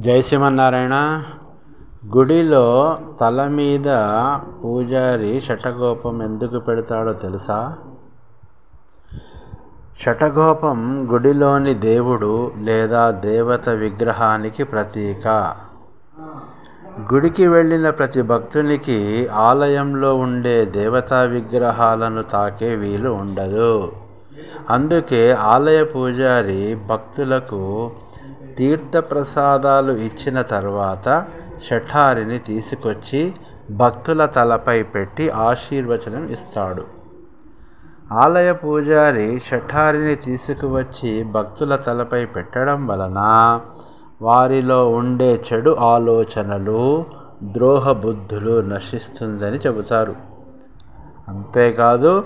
జై శ్రీమన్నారాయణ. గుడిలో తల మీద పూజారి షటగోపం ఎందుకు పెడతాడో తెలుసా? షటగోపం గుడిలోని దేవుడు లేదా దేవత విగ్రహానికి ప్రతీక. గుడికి వెళ్ళిన ప్రతి భక్తునికి ఆలయంలో ఉండే దేవతా విగ్రహాలను తాకే వీలు ఉండదు. అందుకే ఆలయ పూజారి భక్తులకు తీర్థప్రసాదాలు ఇచ్చిన తర్వాత షఠారిని తీసుకొచ్చి భక్తుల తలపై పెట్టి ఆశీర్వచనం ఇస్తాడు. ఆలయ పూజారి షఠారిని తీసుకువచ్చి భక్తుల తలపై పెట్టడం వలన వారిలో ఉండే చెడు ఆలోచనలు ద్రోహ బుద్ధులు నశిస్తుందని చెబుతారు. అంతేకాదు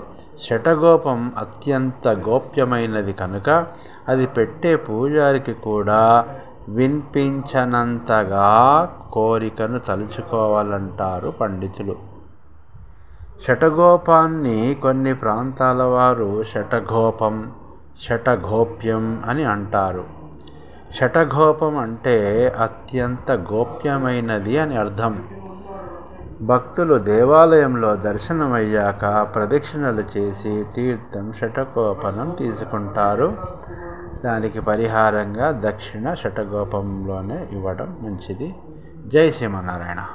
శటగోపం అత్యంత గోప్యమైనది కనుక అది పెట్టే పూజారికి కూడా వినిపించనంతగా కోరికను తలుచుకోవాలంటారు పండితులు. శటగోపాన్ని కొన్ని ప్రాంతాల వారు శటగోపం శటగోప్యం అని అంటారు. శటగోపం అంటే అత్యంత గోప్యమైనది అని అర్థం. భక్తులు దేవాలయంలో దర్శనమయ్యాక ప్రదక్షిణలు చేసి తీర్థం శటగోపనం తీసుకుంటారు. దానికి పరిహారంగా దక్షిణ శటగోపంలోనే ఇవ్వడం మంచిది. జై శ్రీమన్నారాయణ.